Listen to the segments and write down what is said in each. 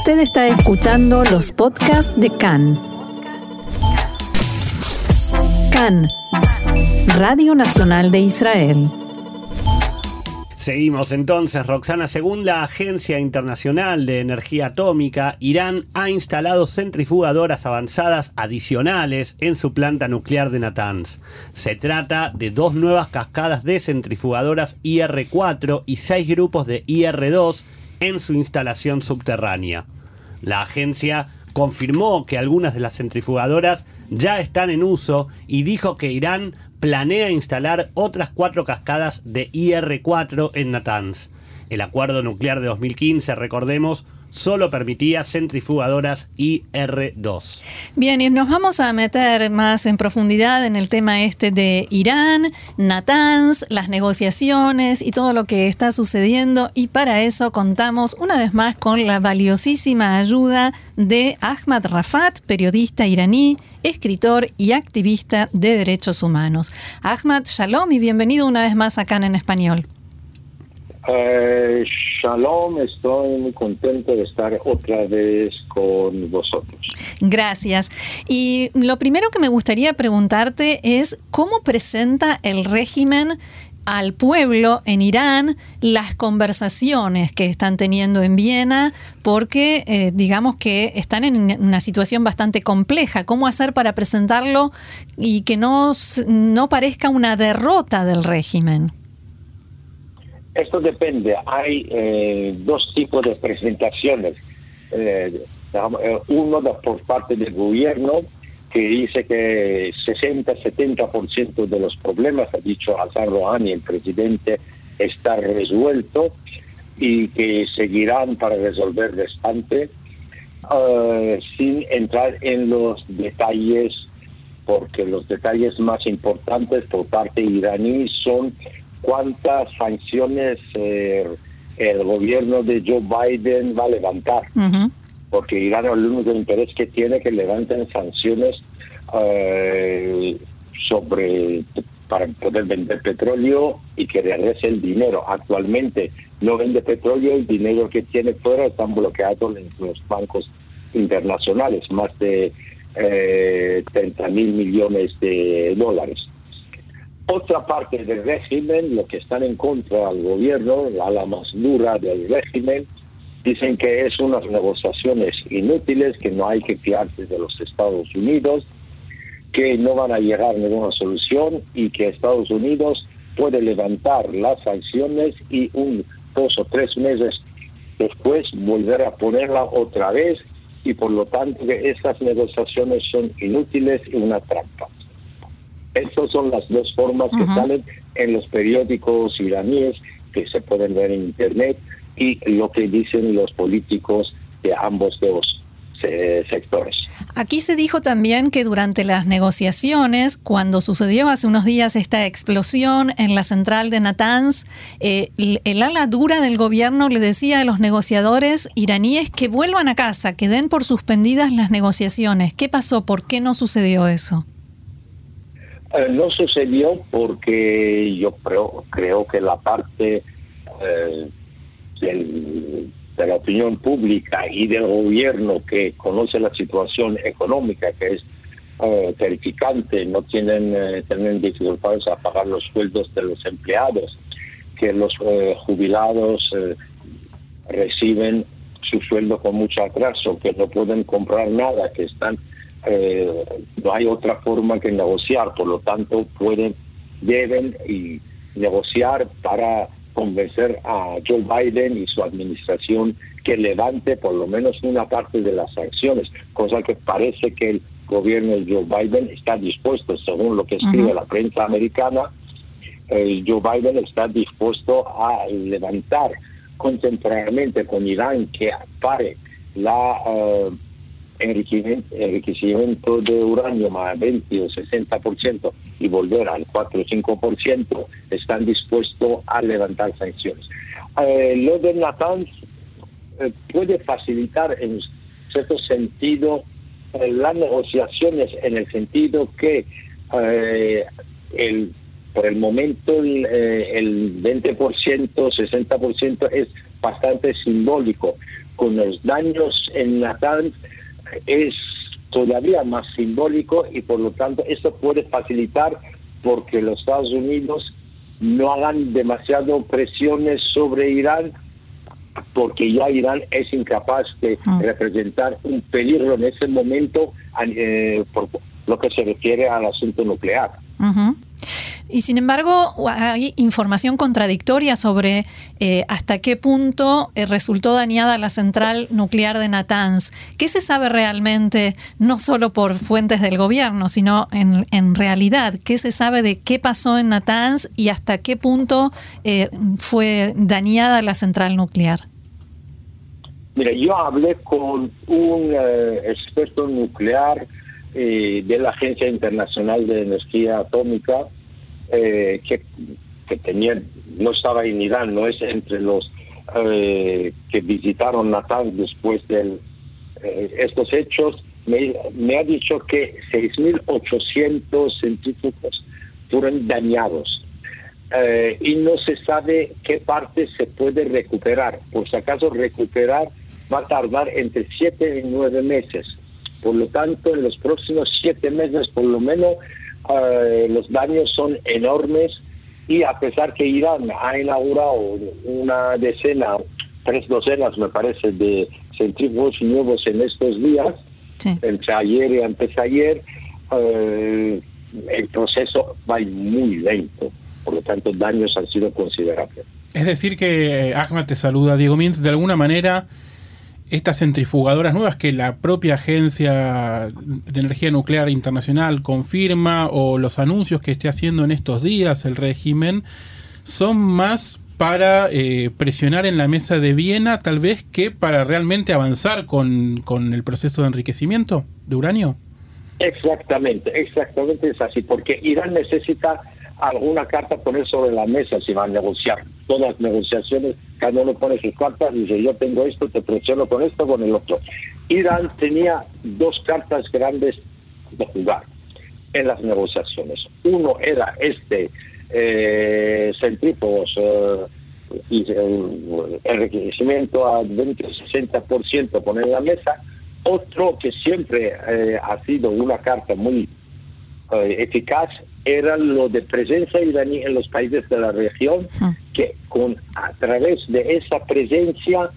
Usted está escuchando los podcasts de CAN. CAN, Radio Nacional de Israel. Seguimos entonces, Roxana. Según la Agencia Internacional de Energía Atómica, Irán ha instalado centrifugadoras avanzadas adicionales en su planta nuclear de Natanz. Se trata de dos nuevas cascadas de centrifugadoras IR-4 y seis grupos de IR-2 en su instalación subterránea. La agencia confirmó que algunas de las centrifugadoras ya están en uso y dijo que Irán planea instalar otras cuatro cascadas de IR-4 en Natanz. El acuerdo nuclear de 2015, recordemos, solo permitía centrifugadoras IR-2. Bien, y nos vamos a meter más en profundidad en el tema este de Irán, Natanz, las negociaciones y todo lo que está sucediendo. Y para eso contamos una vez más con la valiosísima ayuda de Ahmad Rafat, periodista iraní, escritor y activista de derechos humanos. Ahmad, shalom y bienvenido una vez más acá en español. Eh, shalom, estoy muy contento de estar otra vez con vosotros. Gracias. Y lo primero que me gustaría preguntarte es cómo presenta el régimen al pueblo en Irán las conversaciones que están teniendo en Viena, porque eh, digamos que están en una situación bastante compleja. ¿Cómo hacer para presentarlo y que no, no parezca una derrota del régimen? Esto depende. Hay eh, dos tipos de presentaciones. Eh, uno por parte del gobierno que dice que 60-70% de los problemas, ha dicho Hassan Rouhani, el presidente, está resuelto y que seguirán para resolver restante, uh, sin entrar en los detalles, porque los detalles más importantes por parte iraní son cuántas sanciones eh, el gobierno de Joe Biden va a levantar porque Irán el único interés que tiene que levanten sanciones eh, sobre para poder vender petróleo y que regrese el dinero. Actualmente no vende petróleo, el dinero que tiene fuera están bloqueados en los bancos internacionales, más de eh, 30 mil millones de dólares. Otra parte del régimen, lo que están en contra del gobierno, la ala más dura del régimen, Dicen que es unas negociaciones inútiles, que no hay que fiarse de los Estados Unidos, que no van a llegar a ninguna solución y que Estados Unidos puede levantar las sanciones y un dos o tres meses después volver a ponerla otra vez y por lo tanto que estas negociaciones son inútiles y una trampa. Estas son las dos formas que salen en los periódicos iraníes que se pueden ver en internet y lo que dicen los políticos de ambos dos sectores. Aquí se dijo también que durante las negociaciones, cuando sucedió hace unos días esta explosión en la central de Natanz, eh, el ala dura del gobierno le decía a los negociadores iraníes que vuelvan a casa, que den por suspendidas las negociaciones. ¿Qué pasó? ¿Por qué no sucedió eso? Eh, no sucedió porque yo creo, creo que la parte eh, de la opinión pública y del gobierno que conoce la situación económica que es eh, terrificante, no tienen, eh, tienen dificultades a pagar los sueldos de los empleados, que los jubilados reciben su sueldo con mucho atraso, que no pueden comprar nada, que están no hay otra forma que negociar, por lo tanto pueden deben y negociar para convencer a Joe Biden y su administración que levante por lo menos una parte de las sanciones, cosa que parece que el gobierno de Joe Biden está dispuesto, según lo que escribe la prensa americana, Joe Biden está dispuesto a levantar contemporáneamente con Irán que pare la uh, enriquecimiento de uranio más 20 o 60% y volver al 4 o 5%, están dispuestos a levantar sanciones. Eh, lo de Natanz eh, puede facilitar en cierto sentido eh, las negociaciones en el sentido que el por el momento el, el 20%, 60% es bastante simbólico. Con los daños en Natanz es todavía más simbólico y por lo tanto esto puede facilitar porque los Estados Unidos no hagan demasiado presiones sobre Irán porque ya Irán es incapaz de Mm. representar un peligro en ese momento eh, por lo que se refiere al asunto nuclear. Ujú. Y sin embargo, hay información contradictoria sobre eh, hasta qué punto eh, resultó dañada la central nuclear de Natanz. ¿Qué se sabe realmente, no solo por fuentes del gobierno, sino en, realidad? ¿Qué se sabe de qué pasó en Natanz y hasta qué punto eh, fue dañada la central nuclear? Mira, yo hablé con un eh, experto nuclear de la Agencia Internacional de Energía Atómica eh, que, que tenía, no estaba en Irán, no es entre los eh, que visitaron Natanz después de estos hechos. Me, me ha dicho que 6.800 centrífugos fueron dañados. Eh, y no se sabe qué parte se puede recuperar. Por si acaso recuperar va a tardar entre siete y nueve meses. Por lo tanto, en los próximos siete meses, por lo menos, eh, los daños son enormes y a pesar que Irán ha inaugurado una decena, tres docenas, me parece, de centrífugos nuevos en estos días, Sí. entre ayer y antes ayer, eh, el proceso va muy lento. Por lo tanto, daños han sido considerables. Es decir, que eh, Ahmad te saluda, Diego Mintz, de alguna manera estas centrifugadoras nuevas que la propia Agencia de Energía Nuclear Internacional confirma o los anuncios que esté haciendo en estos días el régimen son más para eh, presionar en la mesa de Viena tal vez que para realmente avanzar con, con el proceso de enriquecimiento de uranio. Exactamente, exactamente es así, porque Irán necesita alguna carta poner sobre la mesa si va a negociar. Todas las negociaciones, cada uno pone sus cartas dice, yo tengo esto, te presiono con esto, con el otro. Irán tenía dos cartas grandes de jugar en las negociaciones. Uno era este, eh, centrífugos, eh, y el enriquecimiento a 20-60% poner en la mesa. Otro que siempre eh, ha sido una carta muy eh, eficaz era lo de presencia iraní en los países de la región, que con a través de esa presencia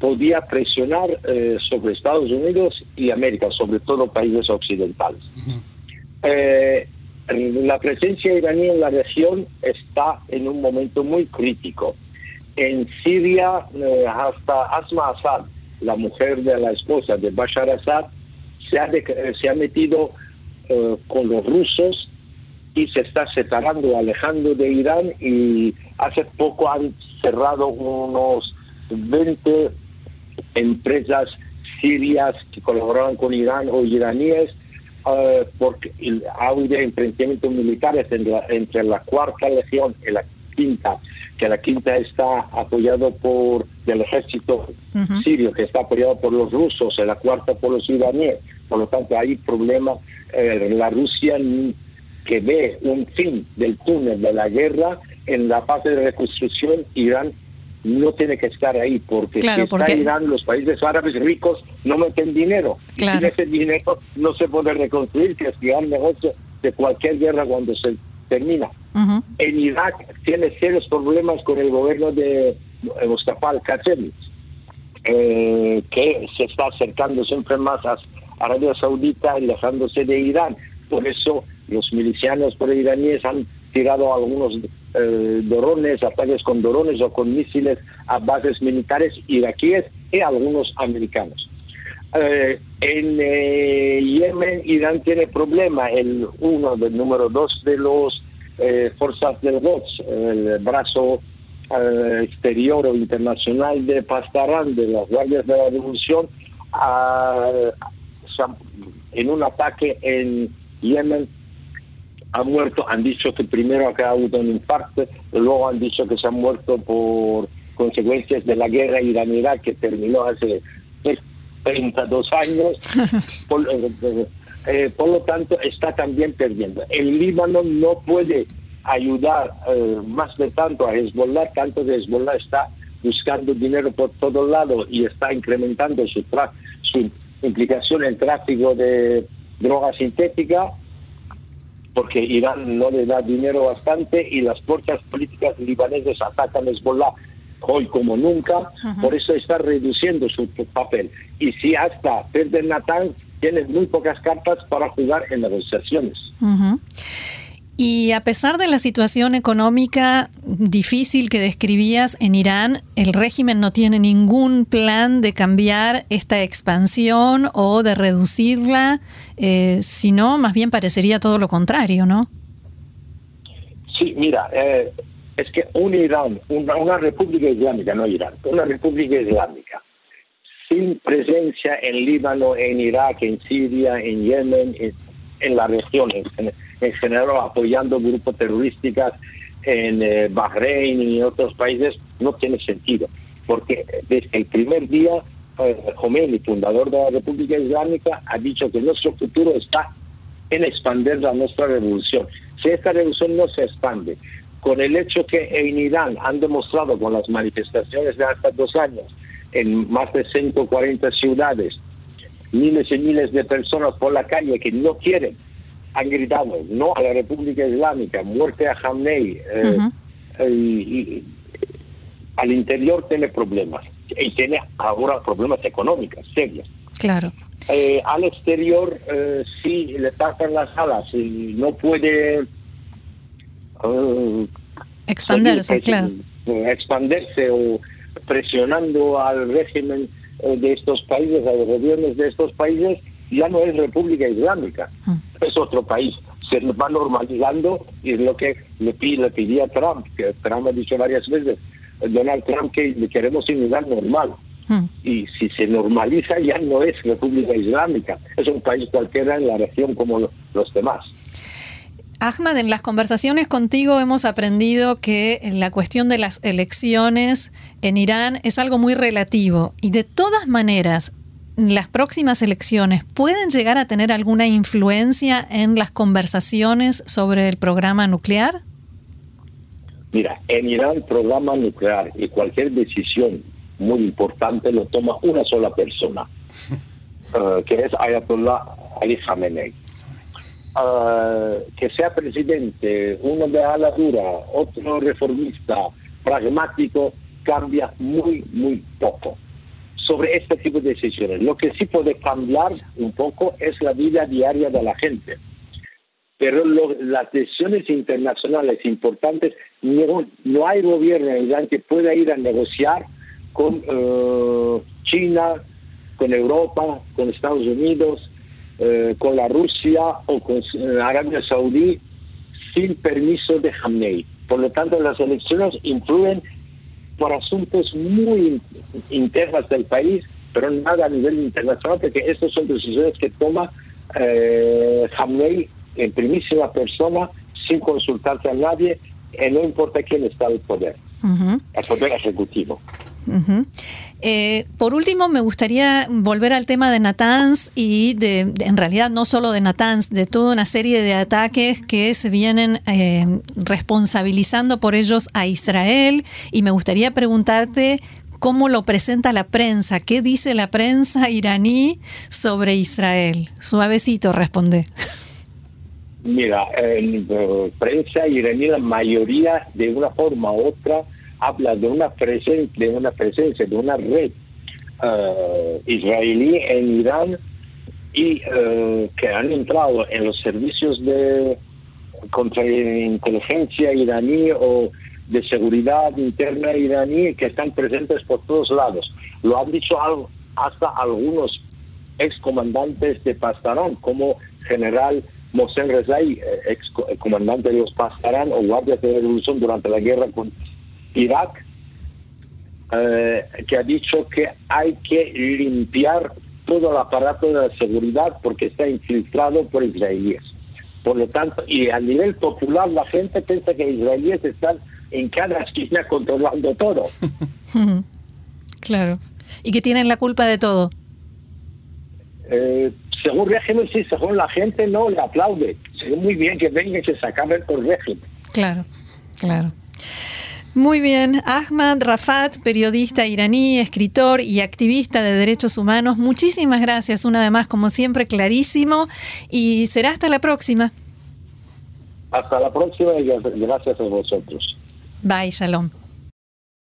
podía presionar eh, sobre Estados Unidos y América, sobre todo países occidentales. Eh, la presencia iraní en la región está en un momento muy crítico. En Siria, eh, hasta Asma Assad, la mujer de la esposa de Bashar Assad, se ha, de- se ha metido eh, con los rusos y se está separando, alejando de Irán y hace poco han cerrado unos 20 empresas sirias que colaboraban con Irán o iraníes eh, porque ha habido enfrentamientos militares entre la, entre la cuarta legión y la quinta, que la quinta está apoyado por el ejército sirio, que está apoyado por los rusos, y la cuarta por los iraníes. Por lo tanto, hay problema. eh, la Rusia que ve un fin del túnel de la guerra en la fase de reconstrucción, Irán no tiene que estar ahí, porque Claro, si está porque- Irán, los países árabes ricos no meten dinero. Y Claro. sin ese dinero no se puede reconstruir, que es el negocio de cualquier guerra cuando se termina. Ujú. En Irak tiene serios problemas con el gobierno de Mustafa al-Qasemi, eh, que se está acercando siempre más a Arabia Saudita y alejándose de Irán. Por eso los milicianos pro-iraníes han tirado algunos eh, drones, ataques con drones o con misiles a bases militares iraquíes y algunos americanos. Eh, en eh, Yemen, Irán tiene problema. El uno del número dos de los eh, fuerzas del GOTS, el brazo exterior o internacional de Pastarán, de las guardias de la revolución, ah, en un ataque en Yemen ha muerto, han dicho que primero ha habido un infarto, luego han dicho que se han muerto por consecuencias de la guerra iraní-Irak que terminó hace pues, 32 años. por, eh, eh, por lo tanto, está también perdiendo. El Líbano no puede ayudar eh, más de tanto a Hezbollah, tanto que Hezbollah está buscando dinero por todos lados y está incrementando su, su implicación en tráfico de drogas sintéticas, porque Irán no le da dinero bastante y las fuerzas políticas libanesas atacan Hezbollah hoy como nunca, por eso está reduciendo su papel. Y si hasta Pedro Natán tiene muy pocas cartas para jugar en negociaciones. Y a pesar de la situación económica difícil que describías en Irán, el régimen no tiene ningún plan de cambiar esta expansión o de reducirla, eh, sino más bien parecería todo lo contrario, ¿no? Sí, mira, eh, es que un Irán, una, república islámica, no Irán, una república islámica, sin presencia en Líbano, en Irak, en Siria, en Yemen, en, la región, en, general apoyando grupos terrorísticos en eh, Bahrein y en otros países, no tiene sentido. Porque desde el primer día, eh, Khomeini, fundador de la República Islámica, ha dicho que nuestro futuro está en expandir la nuestra revolución. Si esta revolución no se expande, con el hecho que en Irán han demostrado con las manifestaciones de hasta dos años en más de 140 ciudades, miles y miles de personas por la calle que no quieren, han gritado no a la República Islámica, muerte a Khamenei, eh, y, al interior tiene problemas y tiene ahora problemas económicos serios. Claro. Eh, al exterior eh, sí le tapan las alas y no puede expandirse, claro. Expandirse o presionando al régimen eh, de estos países, a los gobiernos de estos países, ya no es República Islámica, ah. es otro país. Se va normalizando y es lo que le, pide, le pedía Trump, que Trump ha dicho varias veces, Donald Trump, que le queremos inmigrar normal. Ah. Y si se normaliza ya no es República Islámica, es un país cualquiera en la región como los demás. Ahmad, en las conversaciones contigo hemos aprendido que la cuestión de las elecciones en Irán es algo muy relativo y de todas maneras, las próximas elecciones pueden llegar a tener alguna influencia en las conversaciones sobre el programa nuclear? Mira, en Irán el programa nuclear y cualquier decisión muy importante lo toma una sola persona, eh, que es Ayatollah Ali Khamenei. Ah, que sea presidente, uno de ala dura, otro reformista, pragmático, cambia muy, muy poco sobre este tipo de decisiones. Lo que sí puede cambiar un poco es la vida diaria de la gente. Pero las decisiones internacionales importantes, no, no hay gobierno en Irán que pueda ir a negociar con eh, China, con Europa, con Estados Unidos, eh, con la Rusia o con eh, Arabia Saudí sin permiso de Khamenei. Por lo tanto, las elecciones influyen por asuntos muy internos del país, pero nada a nivel internacional, porque estas son decisiones que toma eh, en primísima persona, sin consultarse a nadie, y no importa quién está al poder, al poder ejecutivo. Eh, por último, me gustaría volver al tema de Natanz y de, en realidad no solo de Natanz, de toda una serie de ataques que se vienen eh, responsabilizando por ellos a Israel. Y me gustaría preguntarte cómo lo presenta la prensa, qué dice la prensa iraní sobre Israel. Suavecito responde. Mira, en prensa iraní la mayoría de una forma u otra habla de una presencia, de una presencia, de una red uh, israelí en Irán y uh, que han entrado en los servicios de contrainteligencia iraní o de seguridad interna iraní que están presentes por todos lados. Lo han dicho hasta algunos excomandantes de Pastarán, como general Mohsen Rezai, eh, ex comandante de los Pastarán o guardias de revolución durante la guerra con Irak, eh, que ha dicho que hay que limpiar todo el aparato de la seguridad porque está infiltrado por israelíes. Por lo tanto, y a nivel popular la gente piensa que israelíes están en cada esquina controlando todo. claro. Y que tienen la culpa de todo. Eh, según régimen, sí, según la gente no le aplaude. Se muy bien que venga y que se acabe el régimen. Claro, claro. Muy bien, Ahmad Rafat, periodista iraní, escritor y activista de derechos humanos, muchísimas gracias una vez más, como siempre, clarísimo, y será hasta la próxima. Hasta la próxima y gracias a vosotros. Bye, shalom.